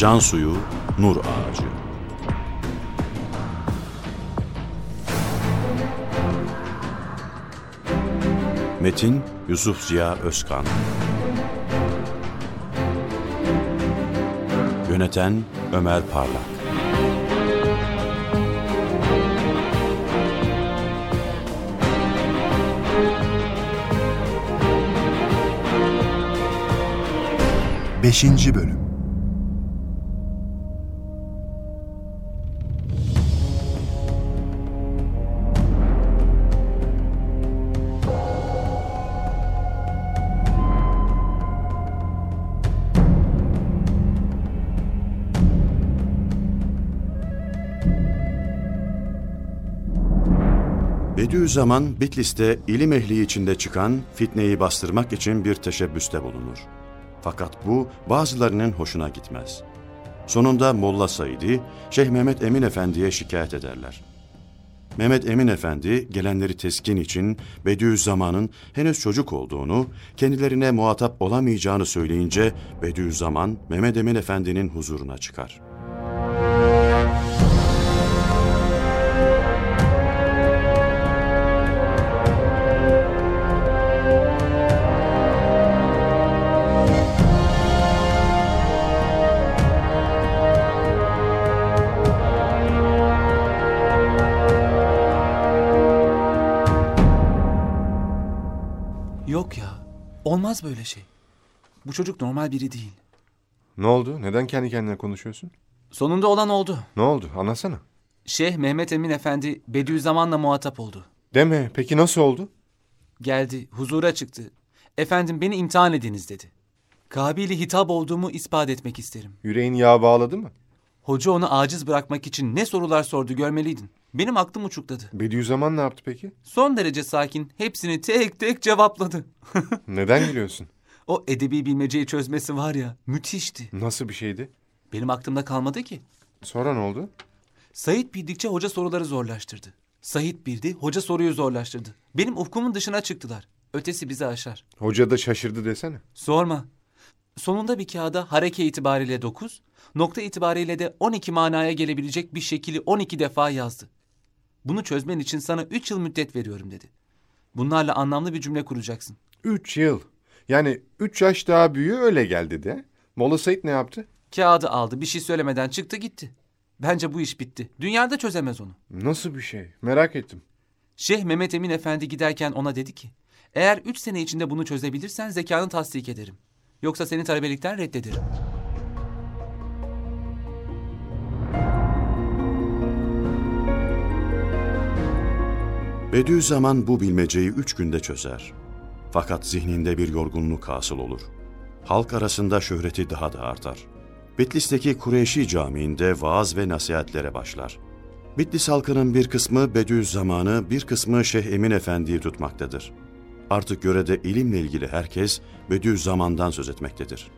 Can suyu, nur ağacı. Metin Yusuf Ziya Özkan. Yöneten Ömer Parlak. Beşinci Bölüm Bediüzzaman Bitlis'te ilim ehli içinde çıkan fitneyi bastırmak için bir teşebbüste bulunur. Fakat bu bazılarının hoşuna gitmez. Sonunda Molla Said'i Şeyh Mehmet Emin Efendi'ye şikayet ederler. Mehmet Emin Efendi gelenleri teskin için Bediüzzaman'ın henüz çocuk olduğunu, kendilerine muhatap olamayacağını söyleyince Bediüzzaman Mehmet Emin Efendi'nin huzuruna çıkar. Olmaz böyle şey. Bu çocuk normal biri değil. Ne oldu? Neden kendi kendine konuşuyorsun? Sonunda olan oldu. Ne oldu? Anlatsana. Şeyh Mehmet Emin Efendi Bediüzzaman'la muhatap oldu. Deme. Peki nasıl oldu? Geldi, huzura çıktı. Efendim beni imtihan ediniz dedi. Kabili hitap olduğumu ispat etmek isterim. Yüreğin yağ bağladı mı? Hoca onu aciz bırakmak için ne sorular sordu görmeliydin. Benim aklım uçukladı. Bediüzzaman ne yaptı peki? Son derece sakin, hepsini tek tek cevapladı. Neden gülüyorsun? o edebi bilmeceyi çözmesi var ya, müthişti. Nasıl bir şeydi? Benim aklımda kalmadı ki. Sonra ne oldu? Sait bildikçe hoca soruları zorlaştırdı. Sait bildi, hoca soruyu zorlaştırdı. Benim ufkumun dışına çıktılar. Ötesi bizi aşar. Hoca da şaşırdı desene. Sorma. Sonunda bir kağıda hareke itibariyle 9, nokta itibariyle de 12 manaya gelebilecek bir şekili 12 defa yazdı. Bunu çözmen için sana 3 yıl müddet veriyorum dedi. Bunlarla anlamlı bir cümle kuracaksın. Üç yıl. Yani üç yaş daha büyüğü öyle geldi de. Molla Said ne yaptı? Kağıdı aldı, bir şey söylemeden çıktı gitti. Bence bu iş bitti. Dünyada çözemez onu. Nasıl bir şey? Merak ettim. Şeyh Mehmet Emin Efendi giderken ona dedi ki, eğer 3 sene içinde bunu çözebilirsen zekanı tasdik ederim. Yoksa seni talebelikten reddederim. Bediüzzaman bu bilmeceyi üç günde çözer. Fakat zihninde bir yorgunluk hasıl olur. Halk arasında şöhreti daha da artar. Bitlis'teki Kureyşi Camii'nde vaaz ve nasihatlere başlar. Bitlis halkının bir kısmı Bediüzzaman'ı, bir kısmı Şeyh Emin Efendi'yi tutmaktadır. Artık yörede ilimle ilgili herkes Bediüzzaman'dan söz etmektedir.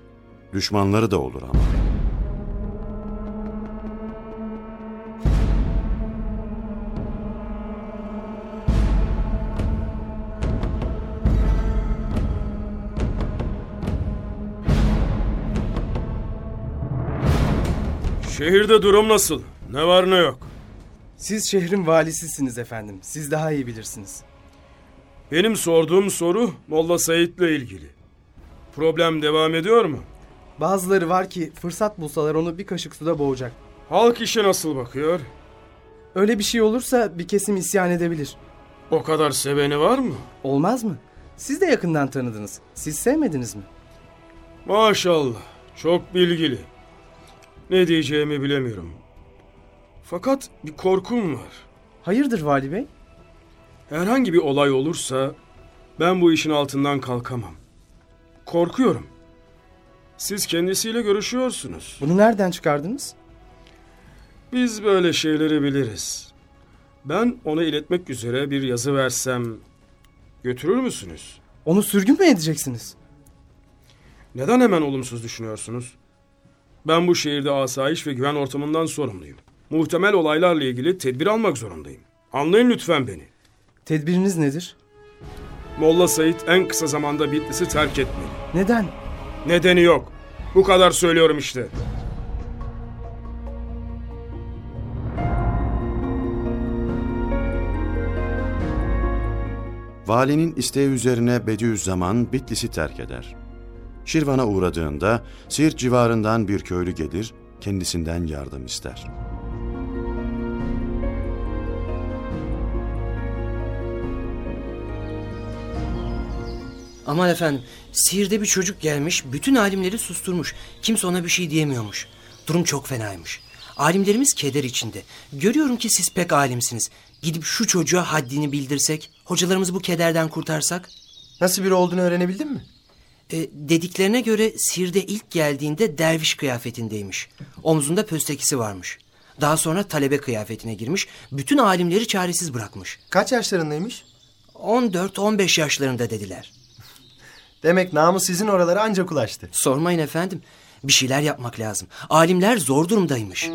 Düşmanları da olur ama. Şehirde durum nasıl? Ne var ne yok? Siz şehrin valisisiniz efendim. Siz daha iyi bilirsiniz. Benim sorduğum soru Molla Said'le ilgili. Problem devam ediyor mu? Bazıları var ki fırsat bulsalar onu bir kaşık suda boğacak. Halk işe nasıl bakıyor? Öyle bir şey olursa bir kesim isyan edebilir. O kadar seveni var mı? Olmaz mı? Siz de yakından tanıdınız. Siz sevmediniz mi? Maşallah. Çok bilgili. Ne diyeceğimi bilemiyorum. Fakat bir korkum var. Hayırdır Vali Bey? Herhangi bir olay olursa ben bu işin altından kalkamam. Korkuyorum. Siz kendisiyle görüşüyorsunuz. Bunu nereden çıkardınız? Biz böyle şeyleri biliriz. Ben ona iletmek üzere bir yazı versem götürür müsünüz? Onu sürgün mü edeceksiniz? Neden hemen olumsuz düşünüyorsunuz? Ben bu şehirde asayiş ve güven ortamından sorumluyum. Muhtemel olaylarla ilgili tedbir almak zorundayım. Anlayın lütfen beni. Tedbiriniz nedir? Molla Said en kısa zamanda Bitlis'i terk etmeli. Neden? Nedeni yok. Bu kadar söylüyorum işte. Valinin isteği üzerine Bediüzzaman Bitlis'i terk eder. Şirvan'a uğradığında Siirt civarından bir köylü gelir, kendisinden yardım ister. Aman efendim, Siirt'e bir çocuk gelmiş, bütün alimleri susturmuş. Kimse ona bir şey diyemiyormuş. Durum çok fenaymış. Alimlerimiz keder içinde. Görüyorum ki siz pek alimsiniz. Gidip şu çocuğa haddini bildirsek, hocalarımızı bu kederden kurtarsak. Nasıl biri olduğunu öğrenebildin mi? E, dediklerine göre Siirt'e ilk geldiğinde derviş kıyafetindeymiş. Omzunda pöstekisi varmış. Daha sonra talebe kıyafetine girmiş, bütün alimleri çaresiz bırakmış. Kaç yaşlarındaymış? 14-15 yaşlarında dediler. Demek namı sizin oralara ancak ulaştı. Sormayın efendim. Bir şeyler yapmak lazım. Alimler zor durumdaymış.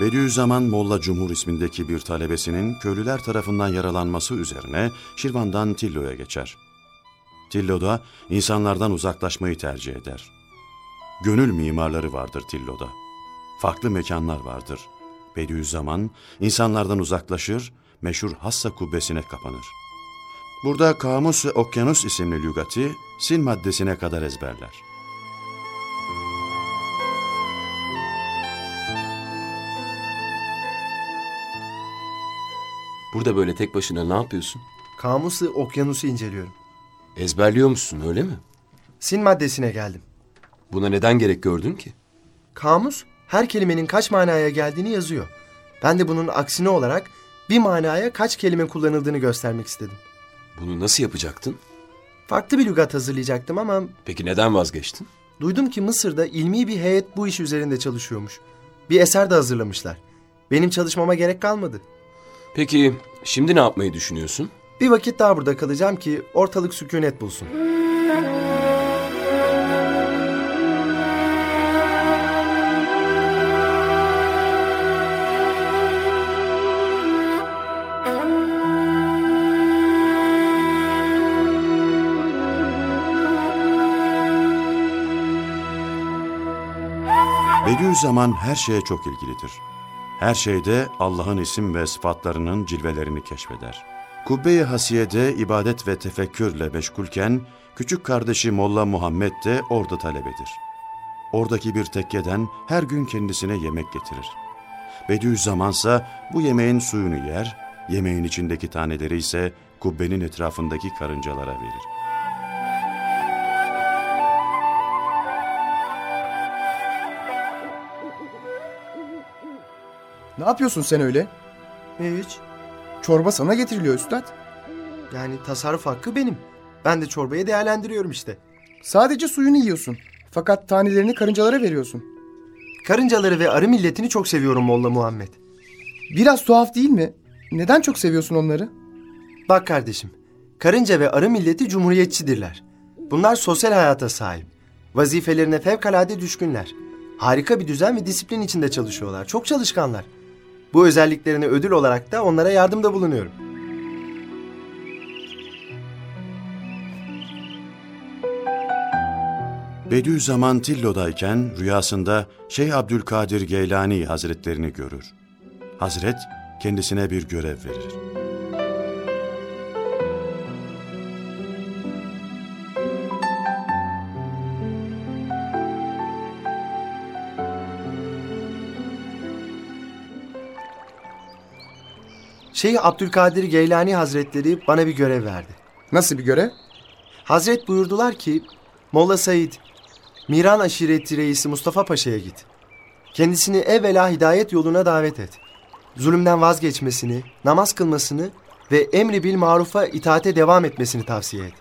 Bediüzzaman Molla Cumhur ismindeki bir talebesinin köylüler tarafından yaralanması üzerine Şirvan'dan Tillo'ya geçer. Tillo'da insanlardan uzaklaşmayı tercih eder. Gönül mimarları vardır Tillo'da. Farklı mekanlar vardır. Bediüzzaman insanlardan uzaklaşır, meşhur Hassa kubbesine kapanır. Burada Kamus ve Okyanus isimli lügati sil maddesine kadar ezberler. Burada böyle tek başına ne yapıyorsun? Kamusu, okyanusu inceliyorum. Ezberliyor musun öyle mi? Sin maddesine geldim. Buna neden gerek gördün ki? Kamus her kelimenin kaç manaya geldiğini yazıyor. Ben de bunun aksine olarak bir manaya kaç kelime kullanıldığını göstermek istedim. Bunu nasıl yapacaktın? Farklı bir lügat hazırlayacaktım ama Peki neden vazgeçtin? duydum ki Mısır'da ilmi bir heyet bu iş üzerinde çalışıyormuş. Bir eser de hazırlamışlar. Benim çalışmama gerek kalmadı. Peki şimdi ne yapmayı düşünüyorsun? Bir vakit daha burada kalacağım ki ortalık sükunet bulsun. Bediüzzaman her şeye çok ilgilidir. Her şeyde Allah'ın isim ve sıfatlarının cilvelerini keşfeder. Kubbe-i Hasiye'de ibadet ve tefekkürle meşgulken küçük kardeşi Molla Muhammed de orada talebedir. Oradaki bir tekkeden her gün kendisine yemek getirir. Bediüzzamansa bu yemeğin suyunu yer, yemeğin içindeki taneleri ise kubbenin etrafındaki karıncalara verir. Ne yapıyorsun sen öyle? Hiç. Çorba sana getiriliyor üstad. Yani tasarruf hakkı benim. Ben de çorbayı değerlendiriyorum işte. Sadece suyunu yiyorsun. Fakat tanelerini karıncalara veriyorsun. Karıncaları ve arı milletini çok seviyorum Molla Muhammed. Biraz tuhaf değil mi? Neden çok seviyorsun onları? Bak kardeşim, karınca ve arı milleti cumhuriyetçidirler. Bunlar sosyal hayata sahip. Vazifelerine fevkalade düşkünler. Harika bir düzen ve disiplin içinde çalışıyorlar. Çok çalışkanlar. Bu özelliklerine ödül olarak da onlara yardımda bulunuyorum. Bediüzzaman Tillo'dayken rüyasında Şeyh Abdülkadir Geylani Hazretlerini görür. Hazret kendisine bir görev verir. Şeyh Abdülkadir Geylani Hazretleri bana bir görev verdi. Nasıl bir görev? Hazret buyurdular ki, Molla Said, Miran aşireti reisi Mustafa Paşa'ya git. Kendisini evvela hidayet yoluna davet et. Zulümden vazgeçmesini, namaz kılmasını ve emri bil marufa itaate devam etmesini tavsiye et.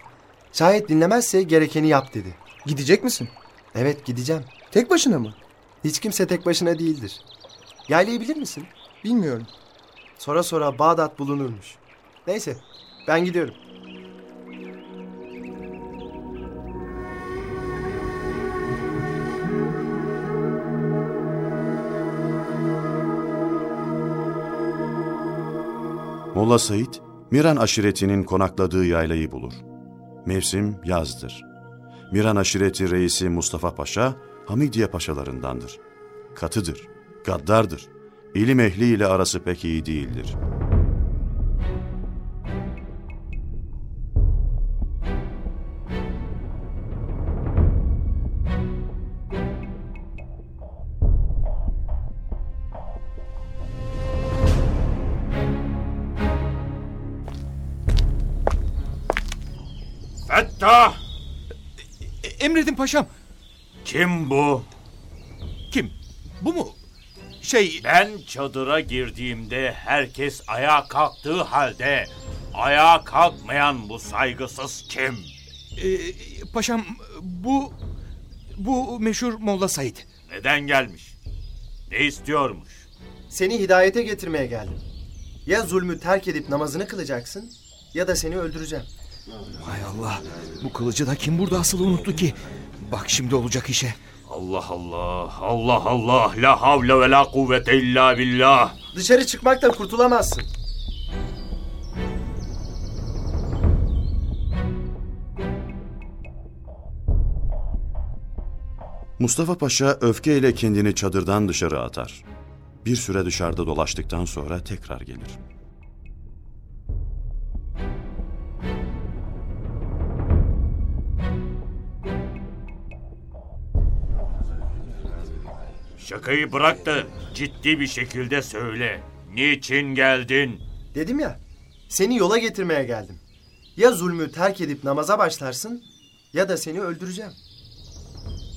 Şayet dinlemezse gerekeni yap dedi. Gidecek misin? Evet gideceğim. Tek başına mı? Hiç kimse tek başına değildir. Yaylayabilir misin? Bilmiyorum. Sonra sonra Bağdat bulunurmuş. Neyse ben gidiyorum. Molla Said Miran aşiretinin konakladığı yaylayı bulur. Mevsim yazdır. Miran aşireti reisi Mustafa Paşa, Hamidiye paşalarındandır. Katıdır, gaddardır. İlim ehli ile arası pek iyi değildir. Fettah! Emredin paşam. Kim bu? Kim? Bu mu? Şey, Ben çadıra girdiğimde herkes ayağa kalktığı halde ayağa kalkmayan bu saygısız kim? e, paşam bu... Bu meşhur Molla Said. Neden gelmiş? Ne istiyormuş? Seni hidayete getirmeye geldim. Ya zulmü terk edip namazını kılacaksın ya da seni öldüreceğim. Hay Allah. Bu kılıcı da kim burada asılı unuttu ki? Bak şimdi olacak işe. Allah Allah, Allah Allah, la havle ve la kuvvete illa billah. Dışarı çıkmakta kurtulamazsın. Mustafa Paşa öfkeyle kendini çadırdan dışarı atar. Bir süre dışarıda dolaştıktan sonra tekrar gelir. Şakayı bırak da ciddi bir şekilde söyle. Niçin geldin? Dedim ya, seni yola getirmeye geldim. Ya zulmü terk edip namaza başlarsın ya da seni öldüreceğim.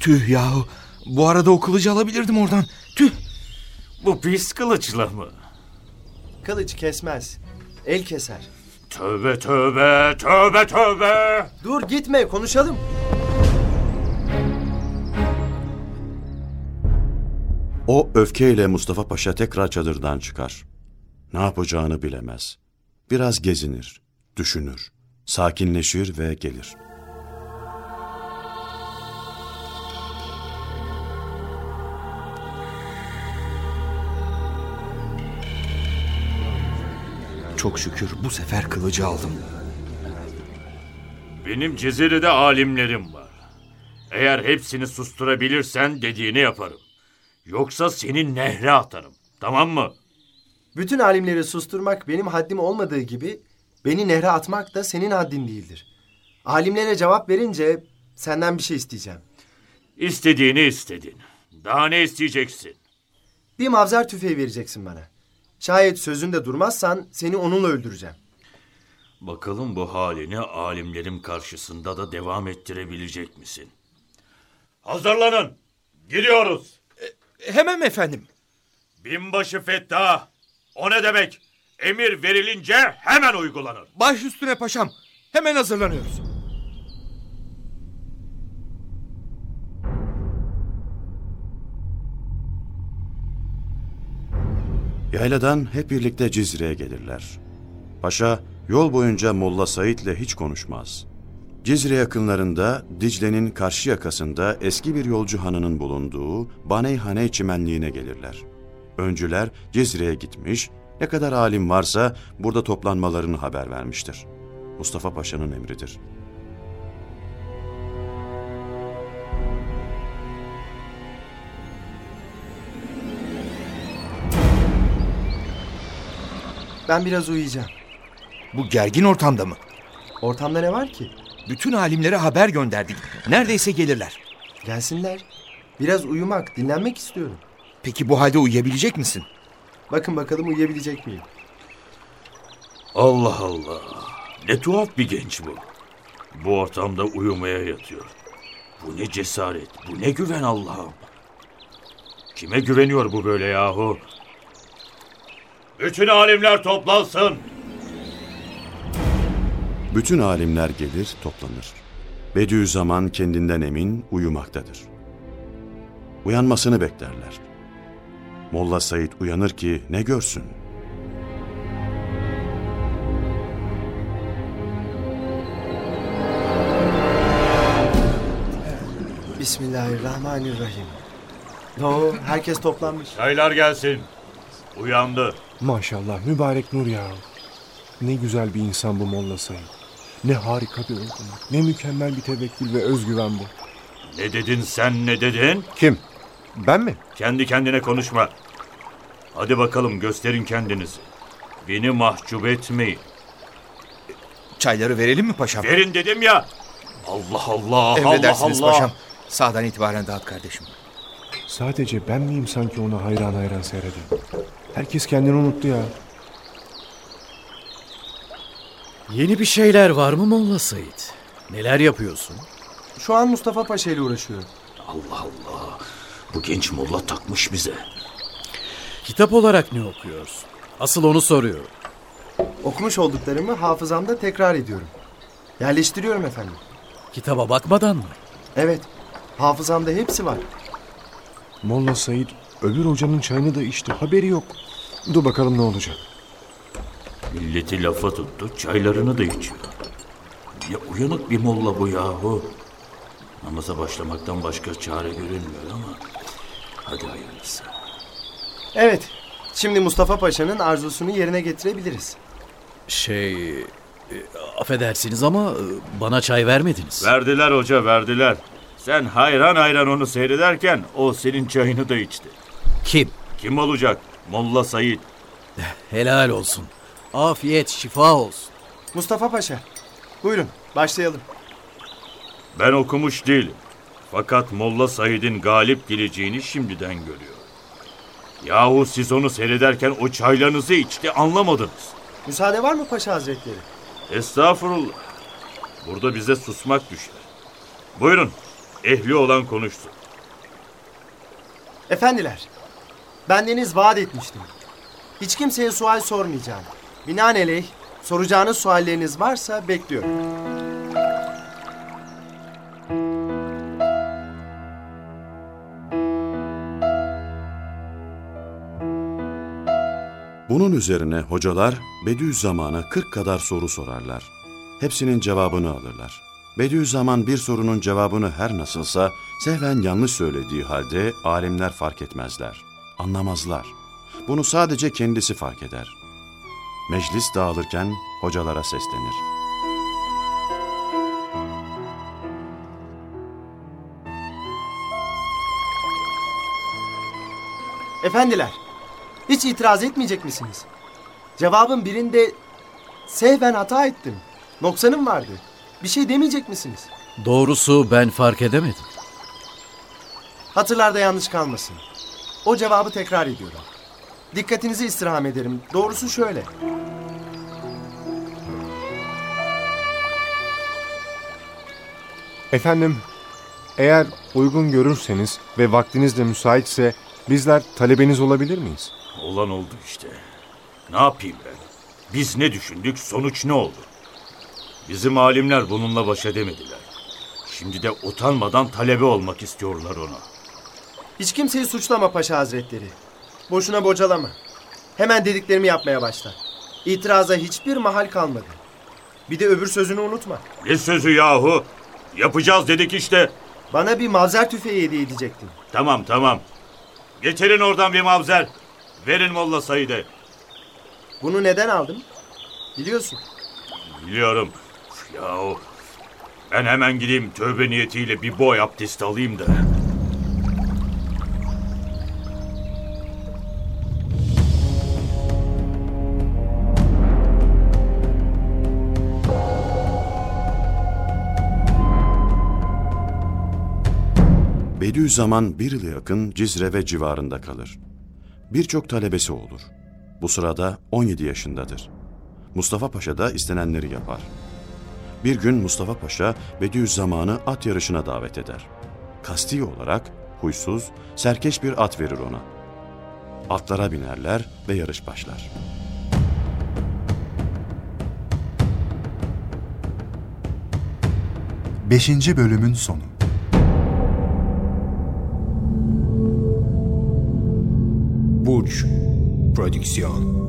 Tüh yahu. Bu arada o kılıcı alabilirdim oradan. Tüh. Bu pis kılıçla mı? Kılıç kesmez, el keser. Tövbe tövbe, tövbe tövbe. Dur gitme, konuşalım. O öfkeyle Mustafa Paşa tekrar çadırdan çıkar. Ne yapacağını bilemez. Biraz gezinir, düşünür, sakinleşir ve gelir. Çok şükür bu sefer kılıcı aldım. Benim Cezire'de alimlerim var. Eğer hepsini susturabilirsen dediğini yaparım. Yoksa seni nehre atarım. Tamam mı? Bütün alimleri susturmak benim haddim olmadığı gibi beni nehre atmak da senin haddin değildir. Alimlere cevap verince senden bir şey isteyeceğim. İstediğini istedin. Daha ne isteyeceksin? Bir mavzer tüfeği vereceksin bana. Şayet sözünde durmazsan seni onunla öldüreceğim. Bakalım bu halini alimlerim karşısında da devam ettirebilecek misin? Hazırlanın. Gidiyoruz. Hemen efendim? Binbaşı Fettah. O ne demek? Emir verilince hemen uygulanır. Baş üstüne paşam. Hemen hazırlanıyoruz. Yayladan hep birlikte Cizre'ye gelirler. Paşa yol boyunca Molla Said'le hiç konuşmaz. Cizre yakınlarında Dicle'nin karşı yakasında eski bir yolcu hanının bulunduğu Baneyhane çimenliğine gelirler. Öncüler Cizre'ye gitmiş, ne kadar alim varsa burada toplanmalarını haber vermiştir. Mustafa Paşa'nın emridir. Ben biraz uyuyacağım. Bu gergin ortamda mı? Ortamda ne var ki? Bütün alimlere haber gönderdik. Neredeyse gelirler. Gelsinler. Biraz uyumak, dinlenmek istiyorum. Peki bu halde uyuyabilecek misin? Bakın bakalım uyuyabilecek miyim? Allah Allah. Ne tuhaf bir genç bu. Bu ortamda uyumaya yatıyor. Bu ne cesaret, bu ne güven Allah'ım. Kime güveniyor bu böyle yahu? Bütün alimler toplansın. Bütün alimler gelir, toplanır. Bediüzzaman kendinden emin uyumaktadır. Uyanmasını beklerler. Molla Said uyanır ki ne görsün? Bismillahirrahmanirrahim. Oo, herkes toplanmış. Çaylar gelsin. Uyandı. Maşallah mübarek nur ya. Ne güzel bir insan bu Molla Said. Ne harika bir olgunluk. Ne mükemmel bir tevekkül ve özgüven bu. Ne dedin sen ne dedin? Kim? Ben mi? Kendi kendine konuşma. Hadi bakalım gösterin kendinizi. Beni mahcup etmeyin. Çayları verelim mi paşam? Verin dedim ya. Allah Allah Allah Emredersiniz Allah. paşam. Sağdan itibaren dağıt kardeşim. Sadece ben miyim sanki ona hayran hayran seyreden? Herkes kendini unuttu ya. Yeni bir şeyler var mı Molla Said? Neler yapıyorsun? Şu an Mustafa Paşa ile uğraşıyorum. Allah Allah. Bu genç molla takmış bize. Kitap olarak ne okuyorsun? Asıl onu soruyorum. Okumuş olduklarımı hafızamda tekrar ediyorum. Yerleştiriyorum efendim. Kitaba bakmadan mı? Evet, hafızamda hepsi var. Molla Said öbür hocanın çayını da içti. Haberi yok. Dur bakalım ne olacak. Milleti lafa tuttu, çaylarını da içiyor. Ya uyanık bir molla bu yahu. Namaza başlamaktan başka çare görünmüyor ama... Hadi hayırlısı. Evet, şimdi Mustafa Paşa'nın arzusunu yerine getirebiliriz. Şey... e, affedersiniz ama e, bana çay vermediniz. Verdiler hoca, verdiler. Sen hayran hayran onu seyrederken o senin çayını da içti. Kim? Kim olacak? Molla Said. Helal olsun. Afiyet, şifa olsun. Mustafa Paşa, buyurun başlayalım. Ben okumuş değilim. Fakat Molla Said'in galip geleceğini şimdiden görüyorum. Yahu siz onu seyrederken o çaylarınızı içti anlamadınız. Müsaade var mı Paşa Hazretleri? Estağfurullah. Burada bize susmak düşer. Buyurun. Ehli olan konuşsun. Efendiler, bendeniz vaat etmiştim. Hiç kimseye sual sormayacağım. Binaenaleyh soracağınız sualleriniz varsa bekliyorum. Bunun üzerine hocalar Bediüzzaman'a 40 kadar soru sorarlar. Hepsinin cevabını alırlar. Bediüzzaman bir sorunun cevabını her nasılsa sehven yanlış söylediği halde alimler fark etmezler. Anlamazlar. Bunu sadece kendisi fark eder. Meclis dağılırken hocalara seslenir. Efendiler, hiç itiraz etmeyecek misiniz? Cevabın birinde sehven hata ettim. Noksanım vardı. Bir şey demeyecek misiniz? Doğrusu ben fark edemedim. Hatırlarda yanlış kalmasın. O cevabı tekrar ediyorum. Dikkatinizi istirham ederim. Doğrusu şöyle. Efendim, eğer uygun görürseniz ve vaktiniz de müsaitse bizler talebeniz olabilir miyiz? Olan oldu işte. Ne yapayım ben? Biz ne düşündük, sonuç ne oldu? Bizim alimler bununla baş edemediler. Şimdi de utanmadan talebe olmak istiyorlar ona. Hiç kimseyi suçlama Paşa Hazretleri. Boşuna bocalama. Hemen dediklerimi yapmaya başla. İtiraza hiçbir mahal kalmadı. Bir de öbür sözünü unutma. Ne sözü yahu? Yapacağız dedik işte. Bana bir mavzer tüfeği hediye edecektin. Tamam tamam. Getirin oradan bir mavzer. Verin Molla Said'e. Bunu neden aldım? Biliyorsun. Biliyorum. Yahu. Ben hemen gideyim tövbe niyetiyle bir boy abdesti alayım da. Bediüzzaman bir yılı yakın Cizre ve civarında kalır. Birçok talebesi olur. Bu sırada 17 yaşındadır. Mustafa Paşa da istenenleri yapar. Bir gün Mustafa Paşa Bediüzzaman'ı at yarışına davet eder. Kasti olarak huysuz, serkeş bir at verir ona. Atlara binerler ve yarış başlar. Beşinci bölümün sonu. Burç Prodüksiyon